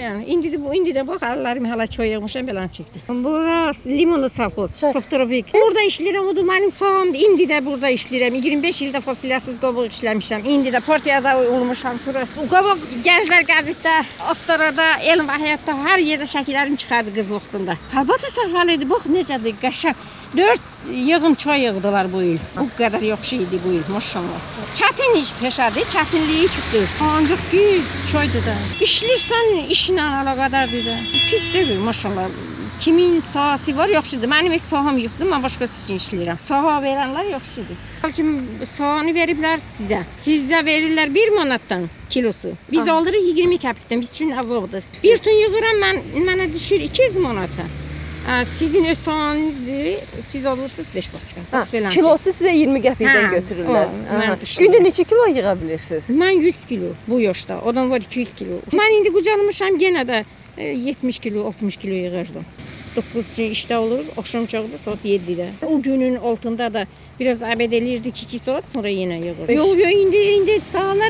Yəni indi də bu indi də bax əllərimi hələ çoyğmuşam belə çəkdi. Bura limonlu safhoz, Şəf- softropik. Burada işləyirəm, o da mənim sahamdır. İndi də burada işləyirəm. 25 ildə fosilyasız qobuq işləmişəm. İndi də Portiyada olmuşam. Sonra bu qobuq Gənclər qəzetdə, Ostarada, Elm Həyatda hər yerdə şəkillərim çıxardı qız vaxtında. Halbuki safal idi. Bax necədir, qəşəng. 4 yığım çay yığdılar bu il. Bu qədər yaxşı idi bu il, maşallah. Çətin iş peşədir, çətinliyi çoxdur. Ancaq ki, çaydır da. İşlirsən işlə əlaqədardır da. Pis deyil, maşallah. Kimin sahəsi var, yaxşıdır. Mənim heç sahəm yoxdur, mən başqası üçün işləyirəm. Saha verənlər yaxşıdır. Şimdi sahanı veriblər sizə. Sizə verirlər 1 manatdan kilosu. Biz Aha. alırıq 20 qəpikdən. Biz üçün azaldır. Bir ton yığıram mən mənə düşür 200 manata. Sizin öz sahanınızdır. Siz alırsınız 5 başqa. Ha, Beləncə. kilosu sizə 20 qəpikdən Hə, götürürlər. o. Gündə neçə kilo yığa bilirsiniz? Mən 100 kilo bu yaşda. Adam var 200 kilo. Mən indi qucalmışam yenə də e, 70 kilo, 60 kilo yığırdım. 9 gün işdə olur, axşam çağda saat 7-də. O günün altında da biraz əbəd elirdik 2 saat, sonra yenə yığır. Yox, yox, indi indi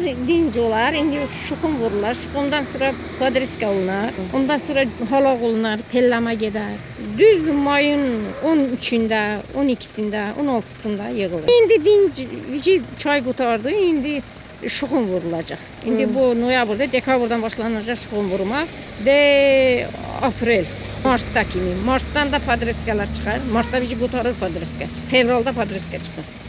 sahalar dinc olar. İndi şuxum vururlar. Şuxumdan sonra padriska olunar. Ondan sonra halaq olunar, pellama gedər. Düz mayın 13-də, 12-sində, 16-sında yığılır. İndi dinc çay qutardı. İndi şuxum vurulacaq. İndi Hı. bu noyabrda, dekabrdan başlanacaq şuxum vurmaq. De aprel, martda kimi. Martdan da padreskalar çıxar. Martda bizi qutarır padreska. Fevralda padreska çıxır.